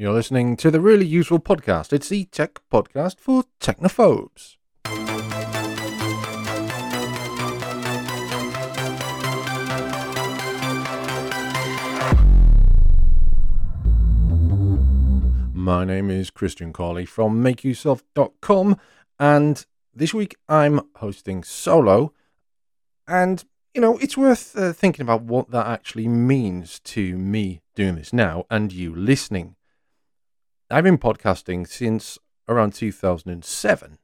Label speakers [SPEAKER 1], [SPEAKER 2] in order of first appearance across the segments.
[SPEAKER 1] You're listening to the really useful podcast. It's the tech podcast for technophobes. My name is Christian Cawley from MakeUseOf.com, and this week I'm hosting solo. And, you know, it's worth uh, thinking about what that actually means to me doing this now and you listening. I've been podcasting since around 2007,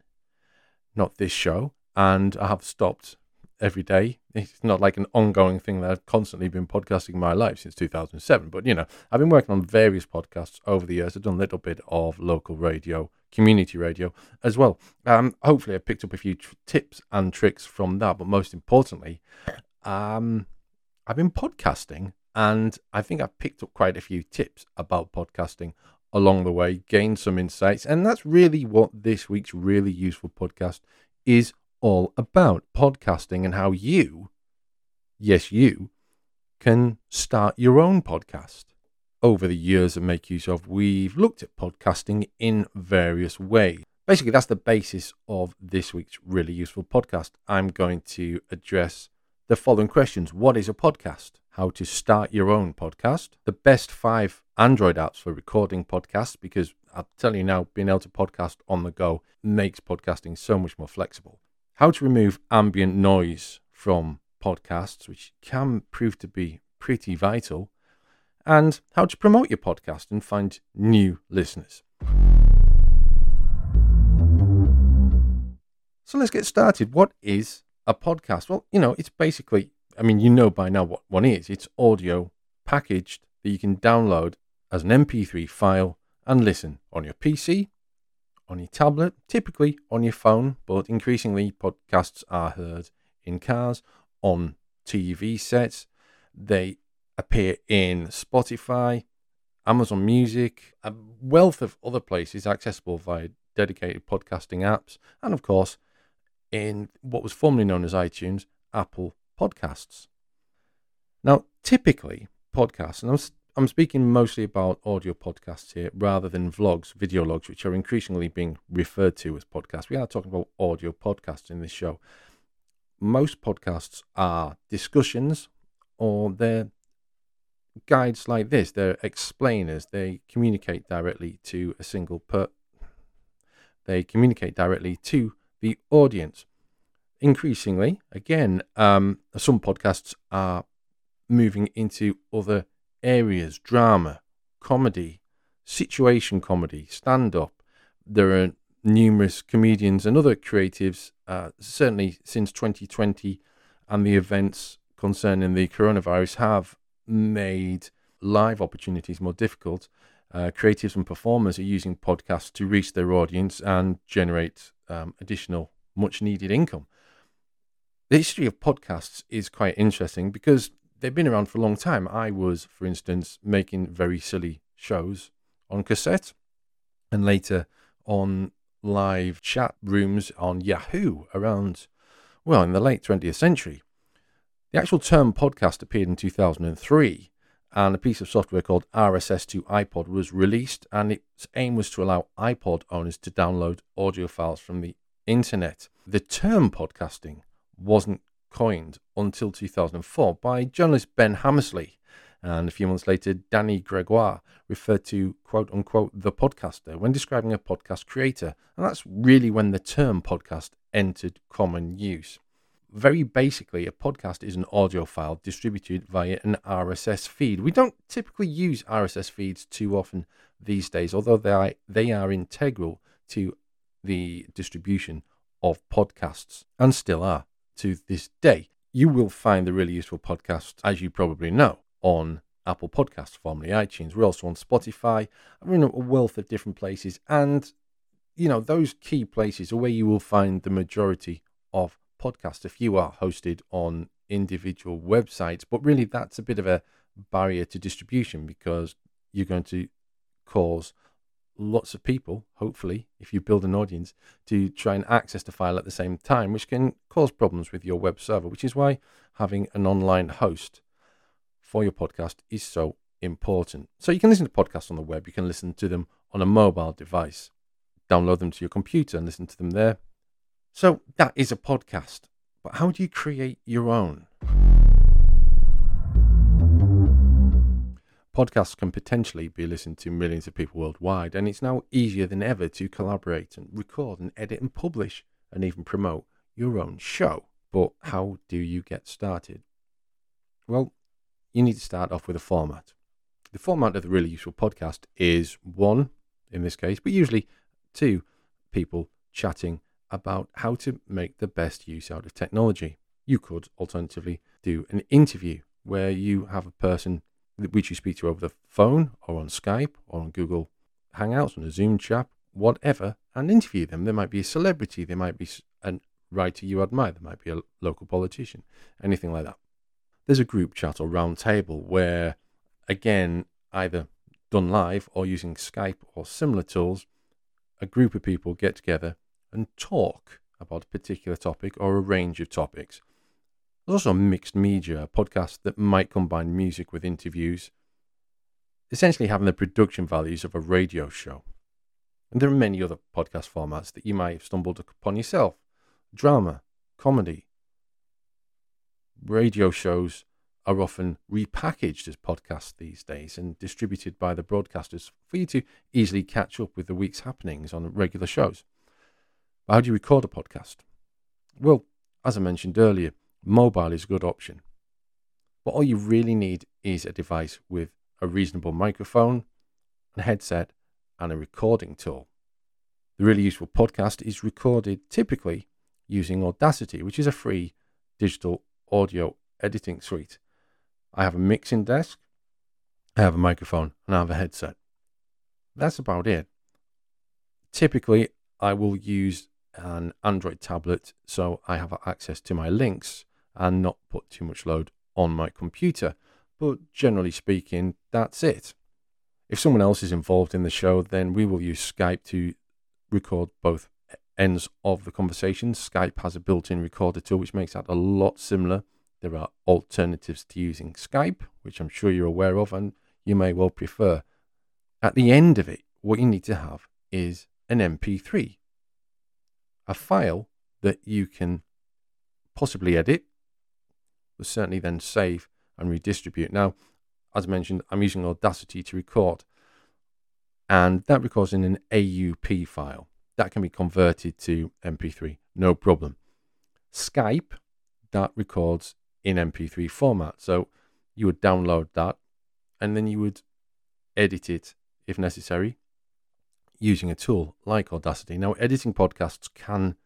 [SPEAKER 1] not this show, and I have stopped every day. It's not like an ongoing thing that I've constantly been podcasting my life since 2007. But, you know, I've been working on various podcasts over the years. I've done a little bit of local radio, community radio as well. Um, hopefully, I picked up a few tips and tricks from that. But most importantly, um, I've been podcasting and I think I've picked up quite a few tips about podcasting along the way, gain some insights. And that's really what this week's really useful podcast is all about podcasting and how you, yes, you, can start your own podcast. Over the years of Make Use of, we've looked at podcasting in various ways. Basically, that's the basis of this week's really useful podcast. I'm going to address the following questions What is a podcast? How to start your own podcast? The best five Android apps for recording podcasts, because I'll tell you now, being able to podcast on the go makes podcasting so much more flexible how to remove ambient noise from podcasts, which can prove to be pretty vital, and how to promote your podcast and find new listeners. So let's get started. What is a podcast? Well, you know, it's basically, I mean, you know by now what one is. It's audio packaged that you can download as an MP3 file and listen on your PC, on your tablet, typically on your phone, but increasingly podcasts are heard in cars, on TV sets. They appear in Spotify, Amazon Music, a wealth of other places accessible via dedicated podcasting apps, and of course, in what was formerly known as iTunes, Apple Podcasts. Now, typically, podcasts, and I'm I'm speaking mostly about audio podcasts here rather than vlogs, video logs, which are increasingly being referred to as podcasts. We are talking about audio podcasts in this show. Most podcasts are discussions or they're guides like this. They're explainers. They communicate directly to a single per. They communicate directly to the audience. Increasingly, again, um, some podcasts are moving into other areas drama, comedy, situation comedy, stand up. There are numerous comedians and other creatives, uh, certainly since 2020 and the events concerning the coronavirus, have made live opportunities more difficult. Uh, creatives and performers are using podcasts to reach their audience and generate um, additional, much needed income. The history of podcasts is quite interesting because they've been around for a long time. I was, for instance, making very silly shows on cassette and later on live chat rooms on Yahoo around, well, in the late 20th century. The actual term podcast appeared in 2003, and a piece of software called RSS to iPod was released, and its aim was to allow iPod owners to download audio files from the internet. The term podcasting wasn't coined until 2004 by journalist Ben Hammersley. And a few months later, Dannie Gregoire referred to quote unquote the podcaster when describing a podcast creator. And that's really when the term podcast entered common use. Very basically, a podcast is an audio file distributed via an RSS feed. We don't typically use RSS feeds too often these days, although they are, they are integral to the distribution of podcasts and still are to this day. You will find the really useful podcast, as you probably know, on Apple Podcasts, formerly iTunes. We're also on Spotify. We're in a wealth of different places. And, you know, those key places are where you will find the majority of podcasts. A few are hosted on individual websites, but really that's a bit of a barrier to distribution because you're going to cause lots of people, hopefully, if you build an audience, to try and access the file at the same time, which can cause problems with your web server, which is why having an online host for your podcast is so important. So you can listen to podcasts on the web, you can listen to them on a mobile device, download them to your computer and listen to them there. So that is a podcast. But how do you create your own? Podcasts can potentially be listened to millions of people worldwide, and it's now easier than ever to collaborate and record and edit and publish and even promote your own show. But how do you get started? Well, you need to start off with a format. The format of the really useful podcast is one, in this case, but usually two people chatting about how to make the best use out of technology. You could alternatively do an interview where you have a person which you speak to over the phone or on Skype or on Google Hangouts on a Zoom chat, whatever, and interview them. There might be a celebrity, there might be a writer you admire, there might be a local politician, anything like that. There's a group chat or round table where, again, either done live or using Skype or similar tools, a group of people get together and talk about a particular topic or a range of topics. There's also mixed media, a podcast that might combine music with interviews, essentially having the production values of a radio show. And there are many other podcast formats that you might have stumbled upon yourself drama, comedy. Radio shows are often repackaged as podcasts these days and distributed by the broadcasters for you to easily catch up with the week's happenings on regular shows. How do you record a podcast? Well, as I mentioned earlier, mobile is a good option. But all you really need is a device with a reasonable microphone, a headset, and a recording tool. The really useful podcast is recorded typically using Audacity, which is a free digital audio editing suite. I have a mixing desk, I have a microphone, and I have a headset. That's about it. Typically, I will use an Android tablet so I have access to my links and not put too much load on my computer. But generally speaking, that's it. If someone else is involved in the show, then we will use Skype to record both ends of the conversation. Skype has a built in recorder tool which makes that a lot similar. There are alternatives to using Skype, which I'm sure you're aware of and you may well prefer. At the end of it, what you need to have is an MP3, a file that you can possibly edit will certainly then save and redistribute. Now, as mentioned, I'm using Audacity to record, and that records in an AUP file. That can be converted to MP3, no problem. Skype, that records in MP3 format. So you would download that and then you would edit it if necessary using a tool like Audacity. Now, editing podcasts can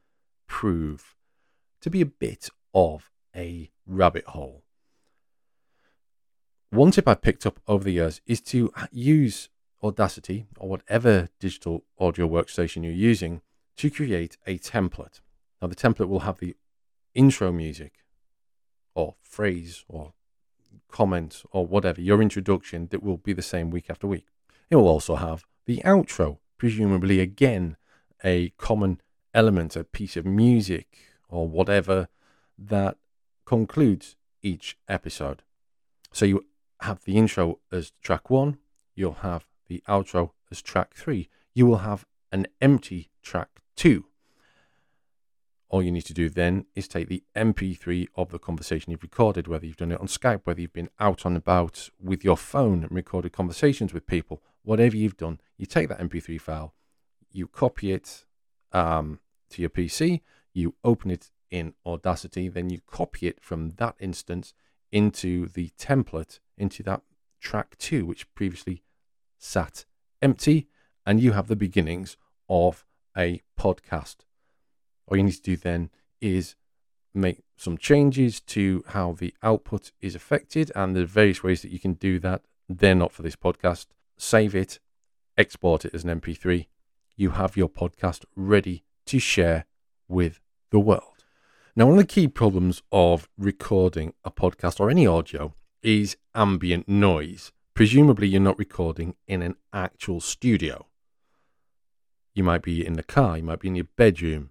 [SPEAKER 1] prove to be a bit of a rabbit hole. One tip I've picked up over the years is to use Audacity or whatever digital audio workstation you're using to create a template. Now, the template will have the intro music or phrase or comment or whatever, your introduction that will be the same week after week. It will also have the outro, presumably again a common element, a piece of music or whatever that concludes each episode. So you have the intro as track one, you'll have the outro as track three, you will have an empty track two. All you need to do then is take the MP3 of the conversation you've recorded, whether you've done it on Skype, whether you've been out and about with your phone and recorded conversations with people, whatever you've done, you take that MP3 file, you copy it um, to your PC, you open it in Audacity, then you copy it from that instance into the template, into that track two, which previously sat empty, and you have the beginnings of a podcast. All you need to do then is make some changes to how the output is affected, and there are various ways that you can do that. They're not for this podcast. Save it, export it as an MP3. You have your podcast ready to share with the world. Now, one of the key problems of recording a podcast or any audio is ambient noise. Presumably, you're not recording in an actual studio. You might be in the car, you might be in your bedroom,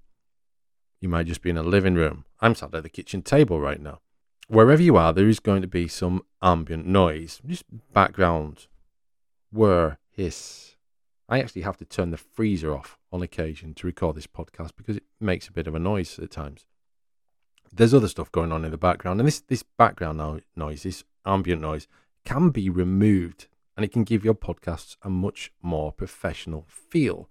[SPEAKER 1] you might just be in a living room. I'm sat at the kitchen table right now. wherever you are, there is going to be some ambient noise, just background whir, hiss. I actually have to turn the freezer off on occasion to record this podcast because it makes a bit of a noise at times. There's other stuff going on in the background, and this, this background noise, this ambient noise, can be removed and it can give your podcasts a much more professional feel.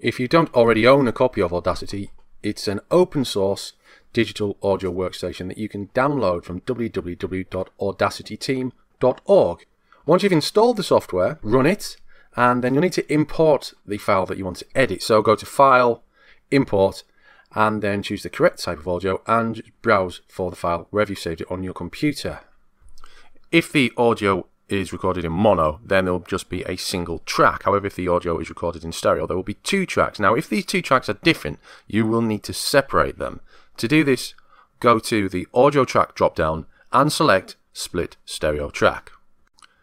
[SPEAKER 1] If you don't already own a copy of Audacity, it's an open source digital audio workstation that you can download from www.audacityteam.org. Once you've installed the software, run it, and then you'll need to import the file that you want to edit. So go to File, Import, and then choose the correct type of audio and browse for the file wherever you saved it on your computer. If the audio is recorded in mono, then there'll just be a single track. However, if the audio is recorded in stereo, there will be two tracks. Now, if these two tracks are different, you will need to separate them. To do this, go to the audio track drop-down and select split stereo track.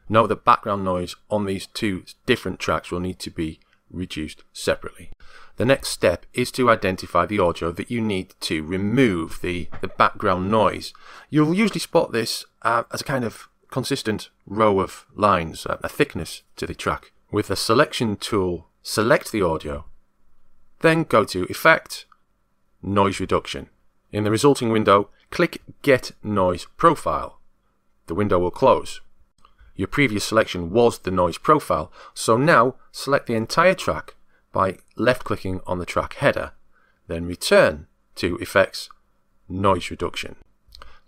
[SPEAKER 1] Note that background noise on these two different tracks will need to be reduced separately. The next step is to identify the audio that you need to remove, the, the background noise. You'll usually spot this uh, as a kind of consistent row of lines, a thickness to the track. With the selection tool, select the audio, then go to Effect, Noise Reduction. In the resulting window, click Get Noise Profile. The window will close. Your previous selection was the noise profile, so now select the entire track by left clicking on the track header, then return to Effects, Noise Reduction.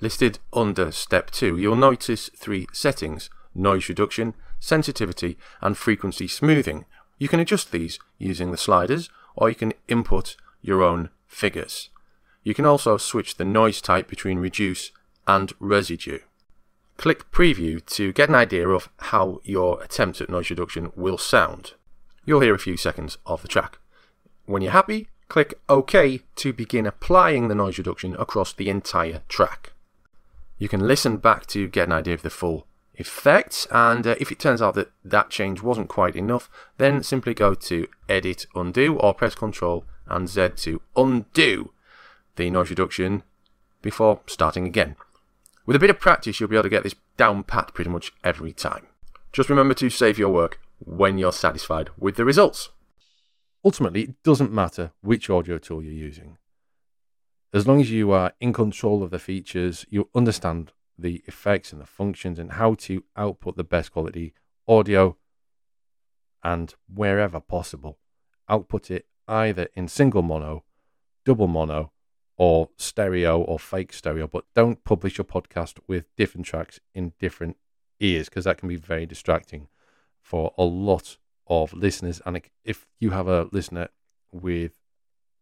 [SPEAKER 1] Listed under Step 2, you'll notice three settings noise reduction, sensitivity, and frequency smoothing. You can adjust these using the sliders, or you can input your own figures. You can also switch the noise type between reduce and residue. Click Preview to get an idea of how your attempt at noise reduction will sound. You'll hear a few seconds of the track. When you're happy, click OK to begin applying the noise reduction across the entire track. You can listen back to get an idea of the full effect, and uh, if it turns out that that change wasn't quite enough, then simply go to Edit Undo or press Ctrl and Z to undo the noise reduction before starting again. With a bit of practice, you'll be able to get this down pat pretty much every time. Just remember to save your work when you're satisfied with the results. Ultimately, it doesn't matter which audio tool you're using as long as you are in control of the features, you understand the effects and the functions and how to output the best quality audio and wherever possible, output it either in single mono, double mono, or stereo or fake stereo, but don't publish your podcast with different tracks in different ears because that can be very distracting for a lot of listeners. And if you have a listener with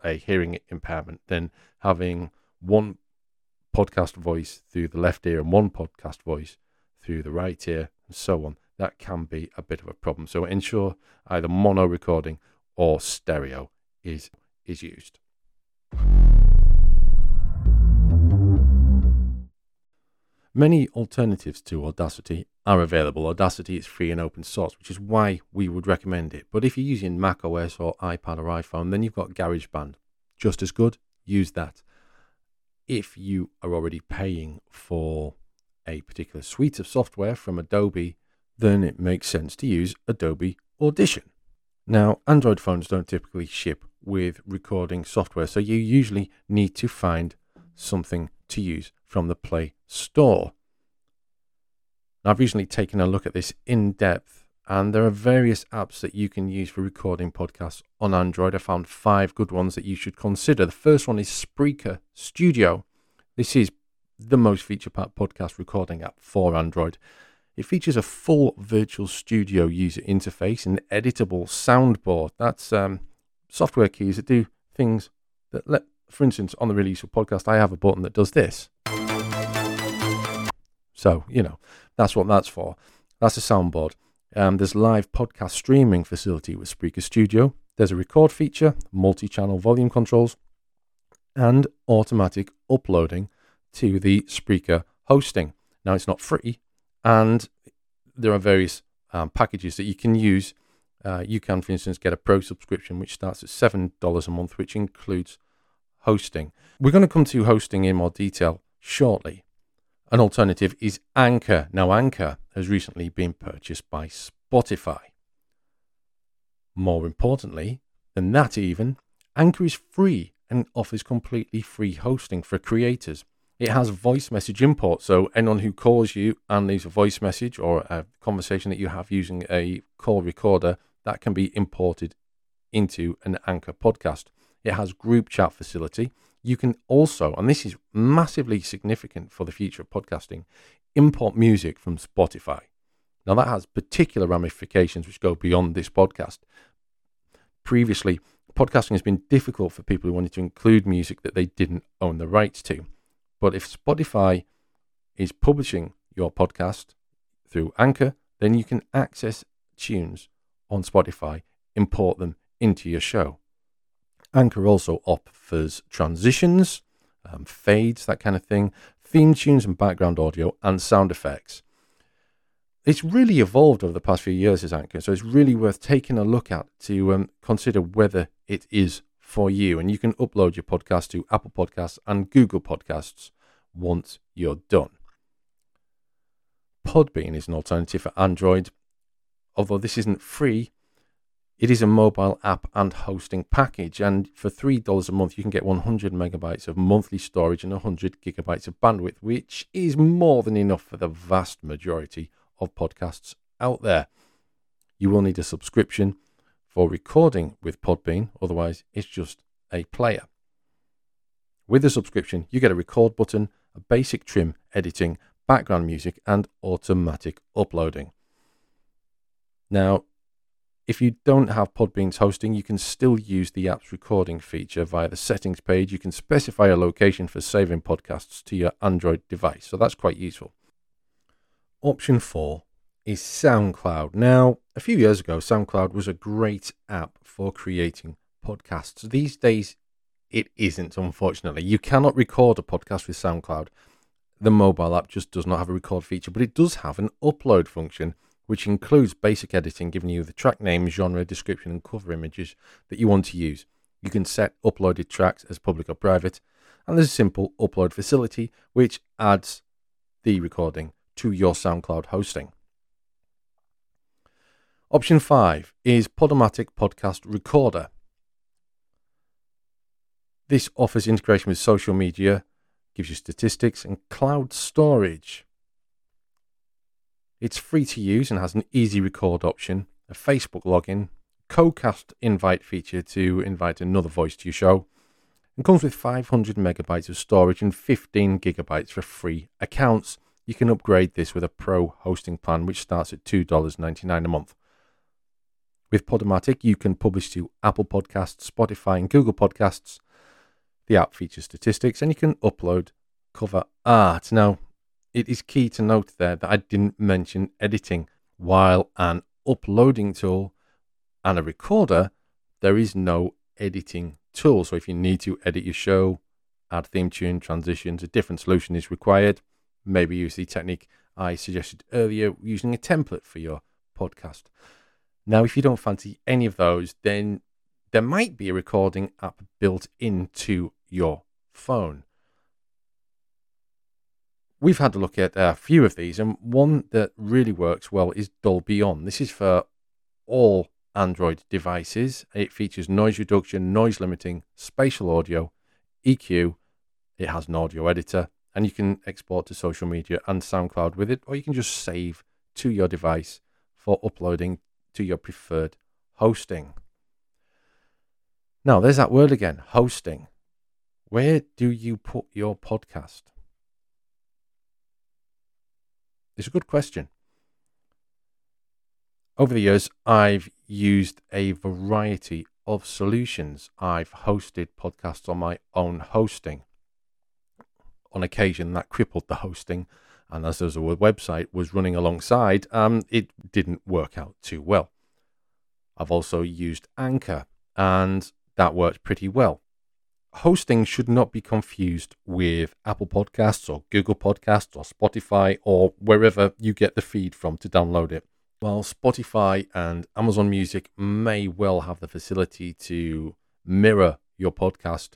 [SPEAKER 1] a hearing impairment, then having one podcast voice through the left ear and one podcast voice through the right ear, and so on, that can be a bit of a problem. So ensure either mono recording or stereo is is used. Many alternatives to Audacity are available. Audacity is free and open source, which is why we would recommend it. But if you're using Mac OS or iPad or iPhone, then you've got GarageBand. Just as good, use that. If you are already paying for a particular suite of software from Adobe, then it makes sense to use Adobe Audition. Now, Android phones don't typically ship with recording software, so you usually need to find something to use from the Play Store. I've recently taken a look at this in depth, and there are various apps that you can use for recording podcasts on Android. I found five good ones that you should consider. The first one is Spreaker Studio. This is the most feature packed podcast recording app for Android. It features a full virtual studio user interface and editable soundboard. That's um, software keys that do things that let, for instance, on the Really Useful podcast, I have a button that does this. So, you know, that's what that's for. That's a soundboard. Um, there's live podcast streaming facility with Spreaker Studio. There's a record feature, multi channel volume controls, and automatic uploading to the Spreaker hosting. Now, it's not free, and there are various um, packages that you can use. Uh, you can, for instance, get a pro subscription, which starts at $7 a month, which includes hosting. We're going to come to hosting in more detail shortly. An alternative is Anchor. Now, Anchor has recently been purchased by Spotify. More importantly than that, even, Anchor is free and offers completely free hosting for creators. It has voice message import, so anyone who calls you and leaves a voice message or a conversation that you have using a call recorder, that can be imported into an Anchor podcast. It has group chat facility. You can also, and this is massively significant for the future of podcasting, import music from Spotify. Now that has particular ramifications which go beyond this podcast. Previously, podcasting has been difficult for people who wanted to include music that they didn't own the rights to. But if Spotify is publishing your podcast through Anchor, then you can access tunes on Spotify, import them into your show. Anchor also offers transitions, um, fades, that kind of thing, theme tunes and background audio, and sound effects. It's really evolved over the past few years as Anchor, so it's really worth taking a look at to um, consider whether it is for you. And you can upload your podcast to Apple Podcasts and Google Podcasts once you're done. Podbean is an alternative for Android. Although this isn't free, it is a mobile app and hosting package. And for $3 a month, you can get 100 megabytes of monthly storage and 100 gigabytes of bandwidth, which is more than enough for the vast majority of podcasts out there. You will need a subscription for recording with Podbean, otherwise, it's just a player. With a subscription, you get a record button, a basic trim, editing, background music, and automatic uploading. Now, if you don't have Podbean's hosting, you can still use the app's recording feature via the settings page. You can specify a location for saving podcasts to your Android device, so that's quite useful. Option four is SoundCloud. Now, a few years ago, SoundCloud was a great app for creating podcasts. These days, it isn't, unfortunately. You cannot record a podcast with SoundCloud. The mobile app just does not have a record feature, but it does have an upload function, which includes basic editing, giving you the track name, genre, description, and cover images that you want to use. You can set uploaded tracks as public or private, and there's a simple upload facility which adds the recording to your SoundCloud hosting. Option 5 is Podomatic Podcast Recorder. This offers integration with social media, gives you statistics, and cloud storage. It's free to use and has an easy record option, a Facebook login, co-cast invite feature to invite another voice to your show, and comes with 500 megabytes of storage and 15 gigabytes for free accounts. You can upgrade this with a pro hosting plan, which starts at $2.99 a month. With Podomatic, you can publish to Apple Podcasts, Spotify, and Google Podcasts. The app features statistics and you can upload cover art. Now, it is key to note there that I didn't mention editing. While an uploading tool and a recorder, there is no editing tool. So if you need to edit your show, add theme tune, transitions, a different solution is required. Maybe use the technique I suggested earlier using a template for your podcast. Now, if you don't fancy any of those, then there might be a recording app built into your phone. We've had a look at a few of these, and one that really works well is Dolby On. This is for all Android devices. It features noise reduction, noise limiting, spatial audio, EQ. It has an audio editor, and you can export to social media and SoundCloud with it, or you can just save to your device for uploading to your preferred hosting. Now, there's that word again hosting. Where do you put your podcast? It's a good question. Over the years, I've used a variety of solutions. I've hosted podcasts on my own hosting. On occasion, that crippled the hosting and as a website was running alongside, um, it didn't work out too well. I've also used Anchor, and that worked pretty well. Hosting should not be confused with Apple Podcasts or Google Podcasts or Spotify or wherever you get the feed from to download it. While Spotify and Amazon Music may well have the facility to mirror your podcast,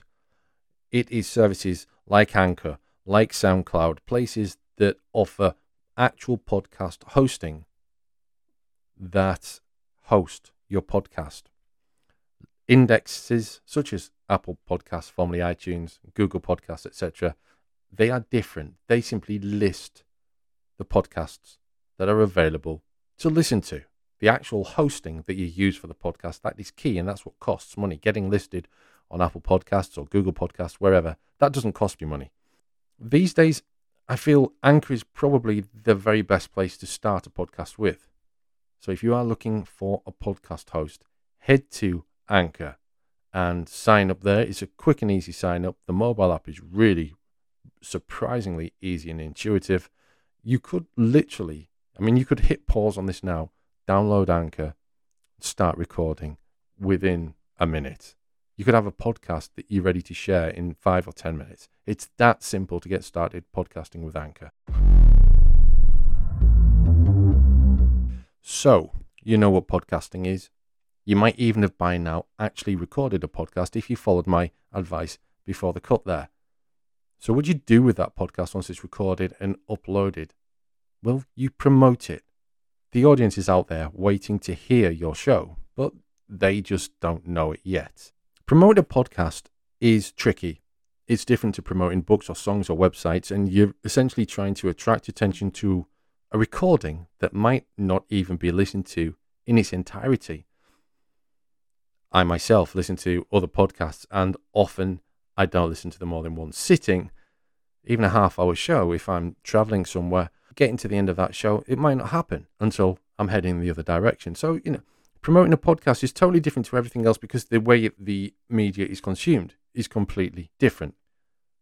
[SPEAKER 1] it is services like Anchor, like SoundCloud, places that offer actual podcast hosting that host your podcast. Indexes such as Apple Podcasts, formerly iTunes, Google Podcasts, etc., they are different. They simply list the podcasts that are available to listen to. The actual hosting that you use for the podcast, that is key, and that's what costs money. Getting listed on Apple Podcasts or Google Podcasts, wherever, that doesn't cost me money. These days, I feel Anchor is probably the very best place to start a podcast with. So if you are looking for a podcast host, head to Anchor and sign up there. It's a quick and easy sign up. The mobile app is really surprisingly easy and intuitive. You could literally, I mean, you could hit pause on this now, download Anchor, start recording within a minute. You could have a podcast that you're ready to share in five or 10 minutes. It's that simple to get started podcasting with Anchor. So, you know what podcasting is. You might even have by now actually recorded a podcast if you followed my advice before the cut there. So, what do you do with that podcast once it's recorded and uploaded? Well, you promote it. The audience is out there waiting to hear your show, but they just don't know it yet. Promoting a podcast is tricky. It's different to promoting books or songs or websites, and you're essentially trying to attract attention to a recording that might not even be listened to in its entirety. I myself listen to other podcasts, and often I don't listen to them all in one sitting. Even a half hour show, if I'm traveling somewhere, getting to the end of that show, it might not happen until I'm heading in the other direction. So, you know, promoting a podcast is totally different to everything else because the way the media is consumed is completely different.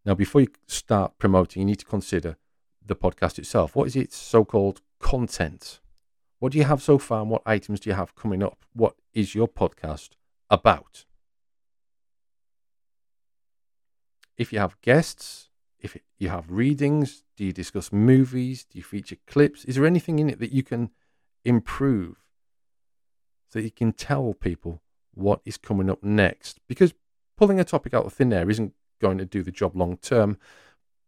[SPEAKER 1] Now, before you start promoting, you need to consider the podcast itself. What is its so called content? What do you have so far and what items do you have coming up? What is your podcast about? If you have guests, if you have readings, do you discuss movies? Do you feature clips? Is there anything in it that you can improve so you can tell people what is coming up next? Because pulling a topic out of thin air isn't going to do the job long term.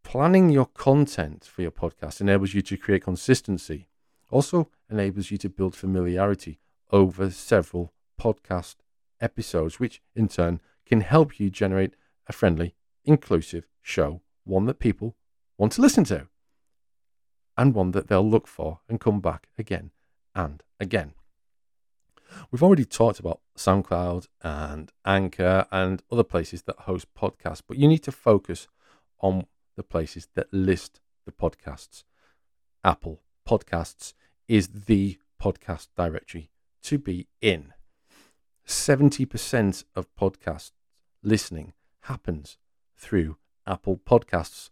[SPEAKER 1] Planning your content for your podcast enables you to create consistency, also enables you to build familiarity over several podcast episodes, which in turn can help you generate a friendly, inclusive show, one that people want to listen to, and one that they'll look for and come back again and again. We've already talked about SoundCloud and Anchor and other places that host podcasts, but you need to focus on the places that list the podcasts. Apple Podcasts is the podcast directory to be in. 70% of podcast listening happens through Apple Podcasts.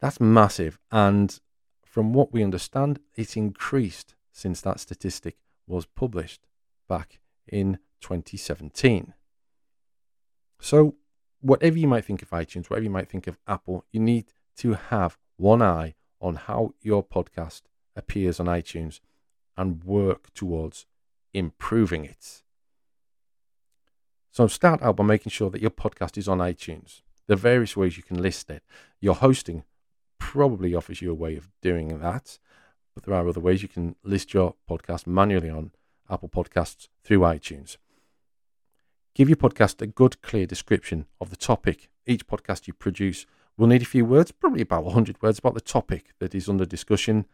[SPEAKER 1] That's massive. And from what we understand, it's increased since that statistic was published back in 2017. So, whatever you might think of iTunes, whatever you might think of Apple, you need to have one eye on how your podcast appears on iTunes and work towards improving it. So start out by making sure that your podcast is on iTunes. There are various ways you can list it. Your hosting probably offers you a way of doing that, but there are other ways you can list your podcast manually on Apple Podcasts through iTunes. Give your podcast a good, clear description of the topic. Each podcast you produce will need a few words, probably about 100 words, about the topic that is under discussion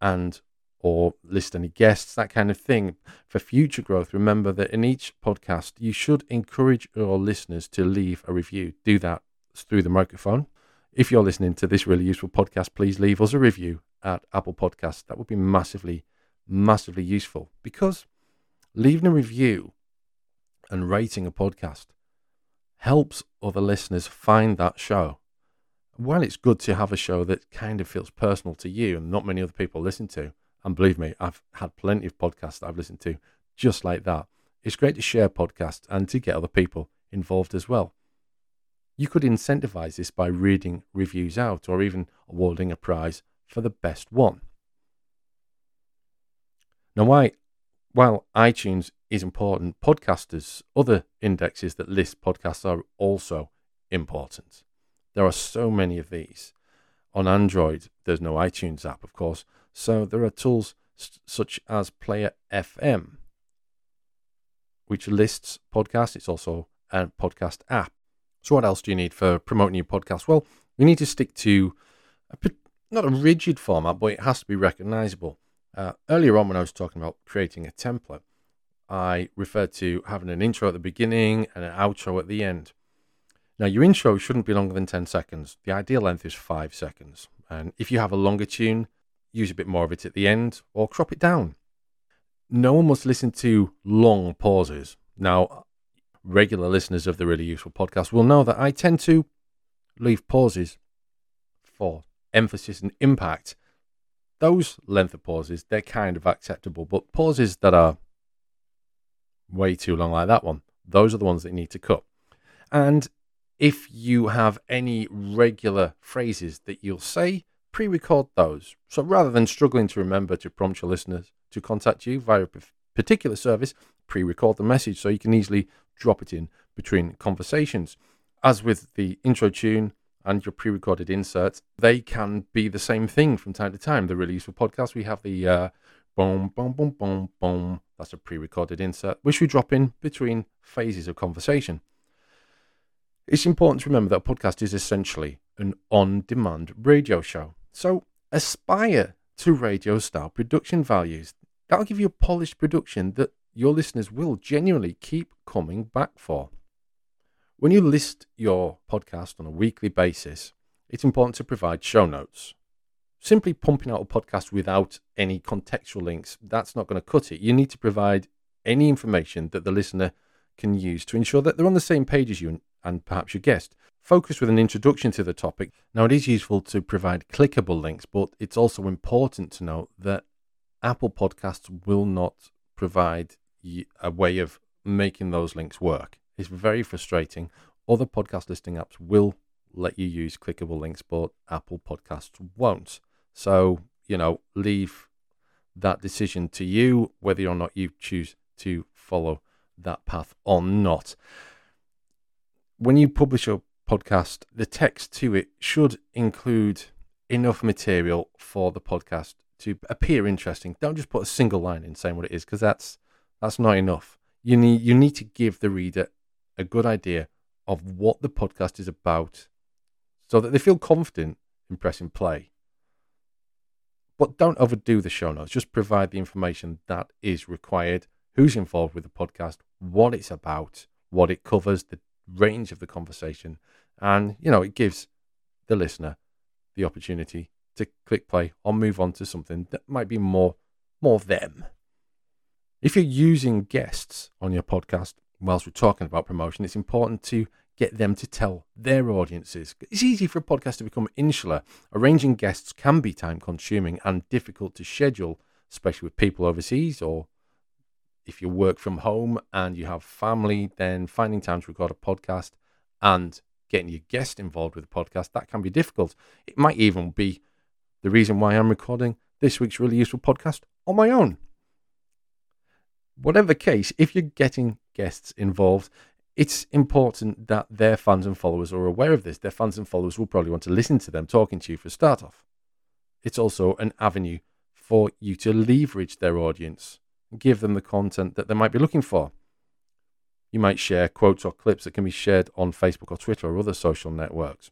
[SPEAKER 1] and or list any guests, that kind of thing. For future growth, remember that in each podcast, you should encourage your listeners to leave a review. Do that through the microphone. If you're listening to this really useful podcast, please leave us a review at Apple Podcasts. That would be massively, massively useful because leaving a review and rating a podcast helps other listeners find that show. While it's good to have a show that kind of feels personal to you and not many other people listen to, and believe me, I've had plenty of podcasts that I've listened to just like that. It's great to share podcasts and to get other people involved as well. You could incentivize this by reading reviews out or even awarding a prize for the best one. Now, why, while iTunes is important, podcasters, other indexes that list podcasts are also important. There are so many of these. On Android, there's no iTunes app, of course, so there are tools such as Player FM, which lists podcasts. It's also a podcast app. So, what else do you need for promoting your podcast? Well, you need to stick to a, not a rigid format, but it has to be recognizable. Uh, earlier on, when I was talking about creating a template, I referred to having an intro at the beginning and an outro at the end. Now, your intro shouldn't be longer than 10 seconds. The ideal length is five seconds. And if you have a longer tune, use a bit more of it at the end or crop it down. No one must listen to long pauses. Now, regular listeners of the Really Useful podcast will know that I tend to leave pauses for emphasis and impact. Those length of pauses, they're kind of acceptable, but pauses that are way too long, like that one, those are the ones that you need to cut. And if you have any regular phrases that you'll say, pre record those. So rather than struggling to remember to prompt your listeners to contact you via a particular service, pre record the message so you can easily drop it in between conversations. As with the intro tune and your pre recorded inserts, they can be the same thing from time to time. The Really Useful podcasts, we have the uh, boom, boom, boom, boom, boom. That's a pre recorded insert, which we drop in between phases of conversation. It's important to remember that a podcast is essentially an on demand radio show. So aspire to radio style production values. That'll give you a polished production that your listeners will genuinely keep coming back for. When you list your podcast on a weekly basis, it's important to provide show notes. Simply pumping out a podcast without any contextual links, that's not going to cut it. You need to provide any information that the listener can use to ensure that they're on the same page as you and perhaps your guest. Focus with an introduction to the topic. Now, it is useful to provide clickable links, but it's also important to note that Apple Podcasts will not provide a way of making those links work. It's very frustrating. Other podcast listing apps will let you use clickable links, but Apple Podcasts won't. So, you know, leave that decision to you whether or not you choose to follow that path or not. When you publish a podcast, the text to it should include enough material for the podcast to appear interesting. Don't just put a single line in saying what it is because that's that's not enough. You need you need to give the reader a good idea of what the podcast is about so that they feel confident in pressing play. But don't overdo the show notes. Just provide the information that is required, who's involved with the podcast, what it's about, what it covers, the range of the conversation, and you know, it gives the listener the opportunity to click play or move on to something that might be more more them. If you're using guests on your podcast whilst we're talking about promotion, it's important to get them to tell their audiences. It's easy for a podcast to become insular. Arranging guests can be time consuming and difficult to schedule, especially with people overseas or if you work from home and you have family, then finding time to record a podcast and getting your guest involved with the podcast, that can be difficult. It might even be the reason why I'm recording this week's really useful podcast on my own. Whatever case, if you're getting guests involved, it's important that their fans and followers are aware of this. Their fans and followers will probably want to listen to them talking to you for a start off. It's also an avenue for you to leverage their audience, give them the content that they might be looking for. You might share quotes or clips that can be shared on Facebook or Twitter or other social networks.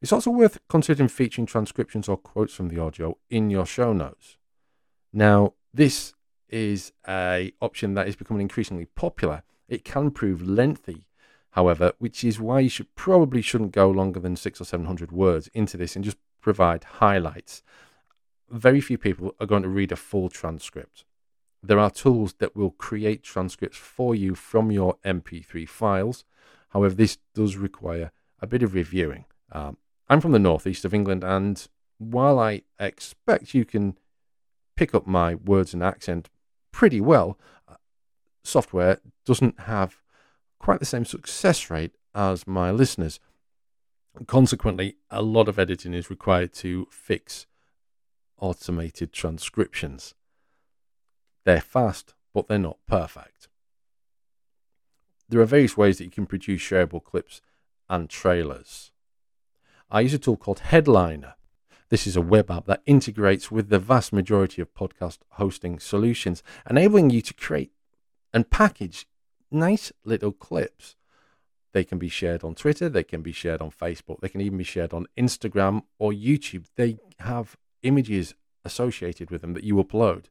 [SPEAKER 1] It's also worth considering featuring transcriptions or quotes from the audio in your show notes. Now, this is a option that is becoming increasingly popular. It can prove lengthy, however, which is why you should probably shouldn't go longer than six or seven hundred words into this and just provide highlights. Very few people are going to read a full transcript. There are tools that will create transcripts for you from your MP3 files. However, this does require a bit of reviewing. Um, I'm from the northeast of England, and while I expect you can pick up my words and accent pretty well, uh, software doesn't have quite the same success rate as my listeners. Consequently, a lot of editing is required to fix automated transcriptions. They're fast, but they're not perfect. There are various ways that you can produce shareable clips and trailers. I use a tool called Headliner. This is a web app that integrates with the vast majority of podcast hosting solutions, enabling you to create and package nice little clips. They can be shared on Twitter, they can be shared on Facebook, they can even be shared on Instagram or YouTube. They have images associated with them that you upload,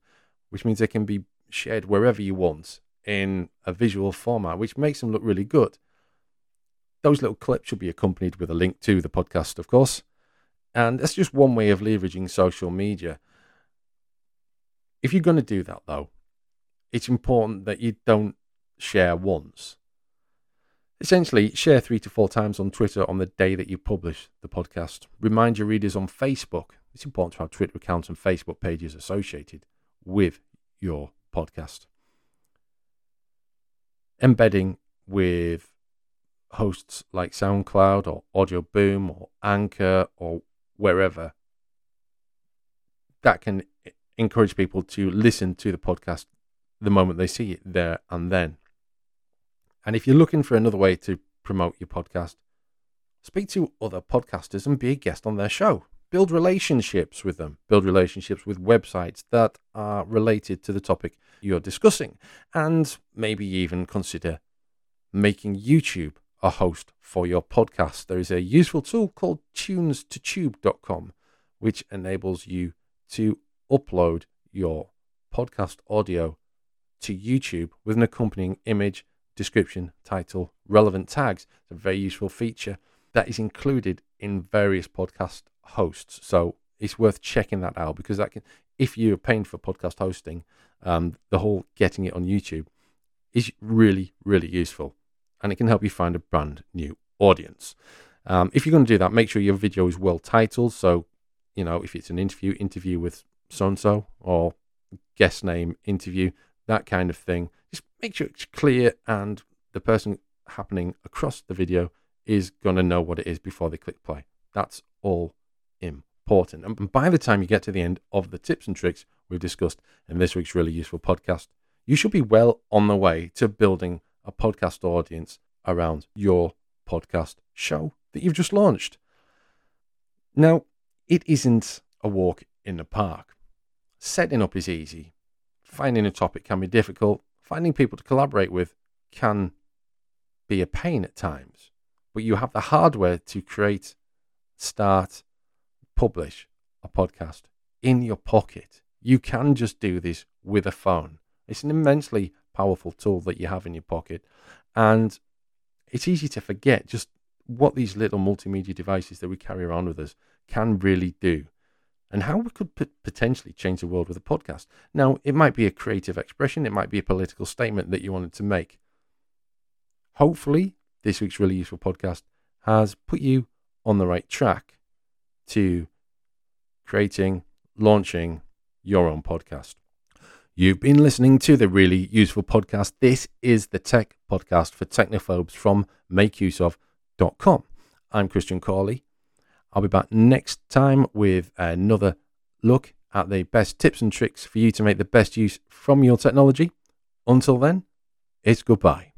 [SPEAKER 1] which means they can be shared wherever you want in a visual format, which makes them look really good. Those little clips should be accompanied with a link to the podcast, of course. And that's just one way of leveraging social media. If you're going to do that, though, it's important that you don't share once. Essentially, share three to four times on Twitter on the day that you publish the podcast. Remind your readers on Facebook. It's important to have Twitter accounts and Facebook pages associated with your podcast. Embedding with hosts like SoundCloud or Audioboom or Anchor or wherever, that can encourage people to listen to the podcast the moment they see it there and then. And if you're looking for another way to promote your podcast, speak to other podcasters and be a guest on their show. Build relationships with them. Build relationships with websites that are related to the topic you're discussing. And maybe even consider making YouTube a host for your podcast. There is a useful tool called tunestotube.com, which enables you to upload your podcast audio to YouTube with an accompanying image, description, title, relevant tags. It's a very useful feature that is included in various podcast hosts. So it's worth checking that out because that can, if you're paying for podcast hosting, um, the whole getting it on YouTube is really, really useful and it can help you find a brand new audience. Um, if you're going to do that, make sure your video is well titled. So, you know, if it's an interview, interview with so and so, or guest name interview, that kind of thing. Just make sure it's clear and the person happening across the video is going to know what it is before they click play. That's all important. And by the time you get to the end of the tips and tricks we've discussed in this week's really useful podcast, you should be well on the way to building a podcast audience around your podcast show that you've just launched. Now, it isn't a walk in the park. Setting up is easy. Finding a topic can be difficult. Finding people to collaborate with can be a pain at times. But you have the hardware to create, start, publish a podcast in your pocket. You can just do this with a phone. It's an immensely powerful tool that you have in your pocket. And it's easy to forget just what these little multimedia devices that we carry around with us can really do and how we could potentially change the world with a podcast. Now, it might be a creative expression, it might be a political statement that you wanted to make. Hopefully, this week's really useful podcast has put you on the right track to creating, launching your own podcast. You've been listening to the really useful podcast. This is the tech podcast for technophobes from makeuseof.com. I'm Christian Cawley. I'll be back next time with another look at the best tips and tricks for you to make the best use from your technology. Until then, it's goodbye.